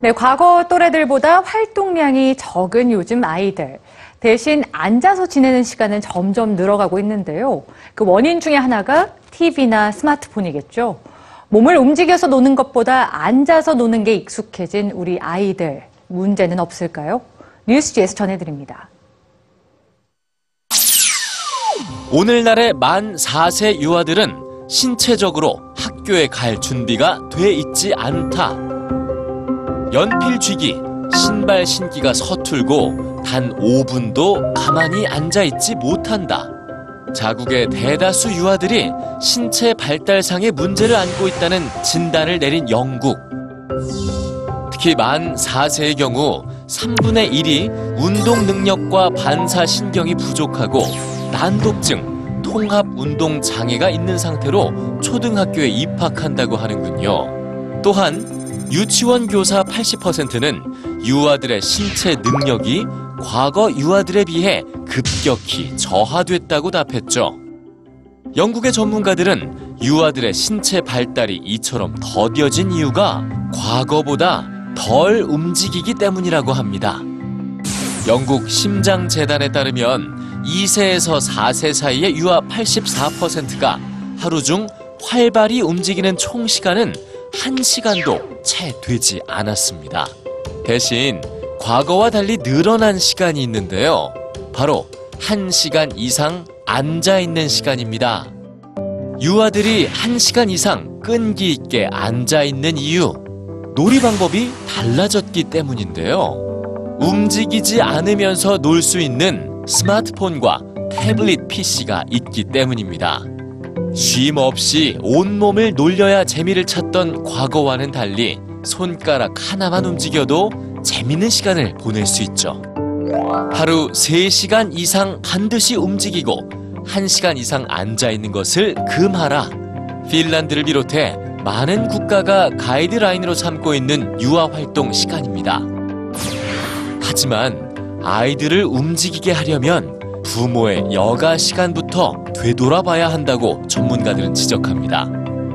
네, 과거 또래들보다 활동량이 적은 요즘 아이들. 대신 앉아서 지내는 시간은 점점 늘어가고 있는데요. 그 원인 중에 하나가 TV나 스마트폰이겠죠. 몸을 움직여서 노는 것보다 앉아서 노는 게 익숙해진 우리 아이들. 문제는 없을까요? 뉴스지에서 전해드립니다. 오늘날의 만 4세 유아들은 신체적으로 학교에 갈 준비가 돼 있지 않다. 연필 쥐기, 신발 신기가 서툴고 단 5분도 가만히 앉아 있지 못한다. 자국의 대다수 유아들이 신체 발달상의 문제를 안고 있다는 진단을 내린 영국. 특히 만 4세의 경우 3분의 1이 운동 능력과 반사 신경이 부족하고 난독증, 통합 운동 장애가 있는 상태로 초등학교에 입학한다고 하는군요. 또한 유치원 교사 80%는 유아들의 신체 능력이 과거 유아들에 비해 급격히 저하됐다고 답했죠. 영국의 전문가들은 유아들의 신체 발달이 이처럼 더뎌진 이유가 과거보다 덜 움직이기 때문이라고 합니다. 영국 심장재단에 따르면 2세에서 4세 사이의 유아 84%가 하루 중 활발히 움직이는 총 시간은 1시간도 채 되지 않았습니다. 대신 과거와 달리 늘어난 시간이 있는데요. 바로 1시간 이상 앉아 있는 시간입니다. 유아들이 1시간 이상 끈기 있게 앉아 있는 이유, 놀이 방법이 달라졌기 때문인데요. 움직이지 않으면서 놀 수 있는 스마트폰과 태블릿 PC가 있기 때문입니다. 쉼 없이 온몸을 놀려야 재미를 찾던 과거와는 달리 손가락 하나만 움직여도 재밌는 시간을 보낼 수 있죠. 하루 3시간 이상 반드시 움직이고 1시간 이상 앉아 있는 것을 금하라. 핀란드를 비롯해 많은 국가가 가이드라인으로 삼고 있는 유아 활동 시간입니다. 하지만 아이들을 움직이게 하려면 부모의 여가 시간부터 되돌아봐야 한다고 전문가들은 지적합니다.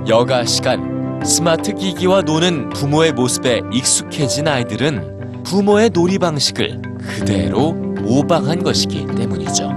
여가 시간, 스마트 기기와 노는 부모의 모습에 익숙해진 아이들은 부모의 놀이 방식을 그대로 모방한 것이기 때문이죠.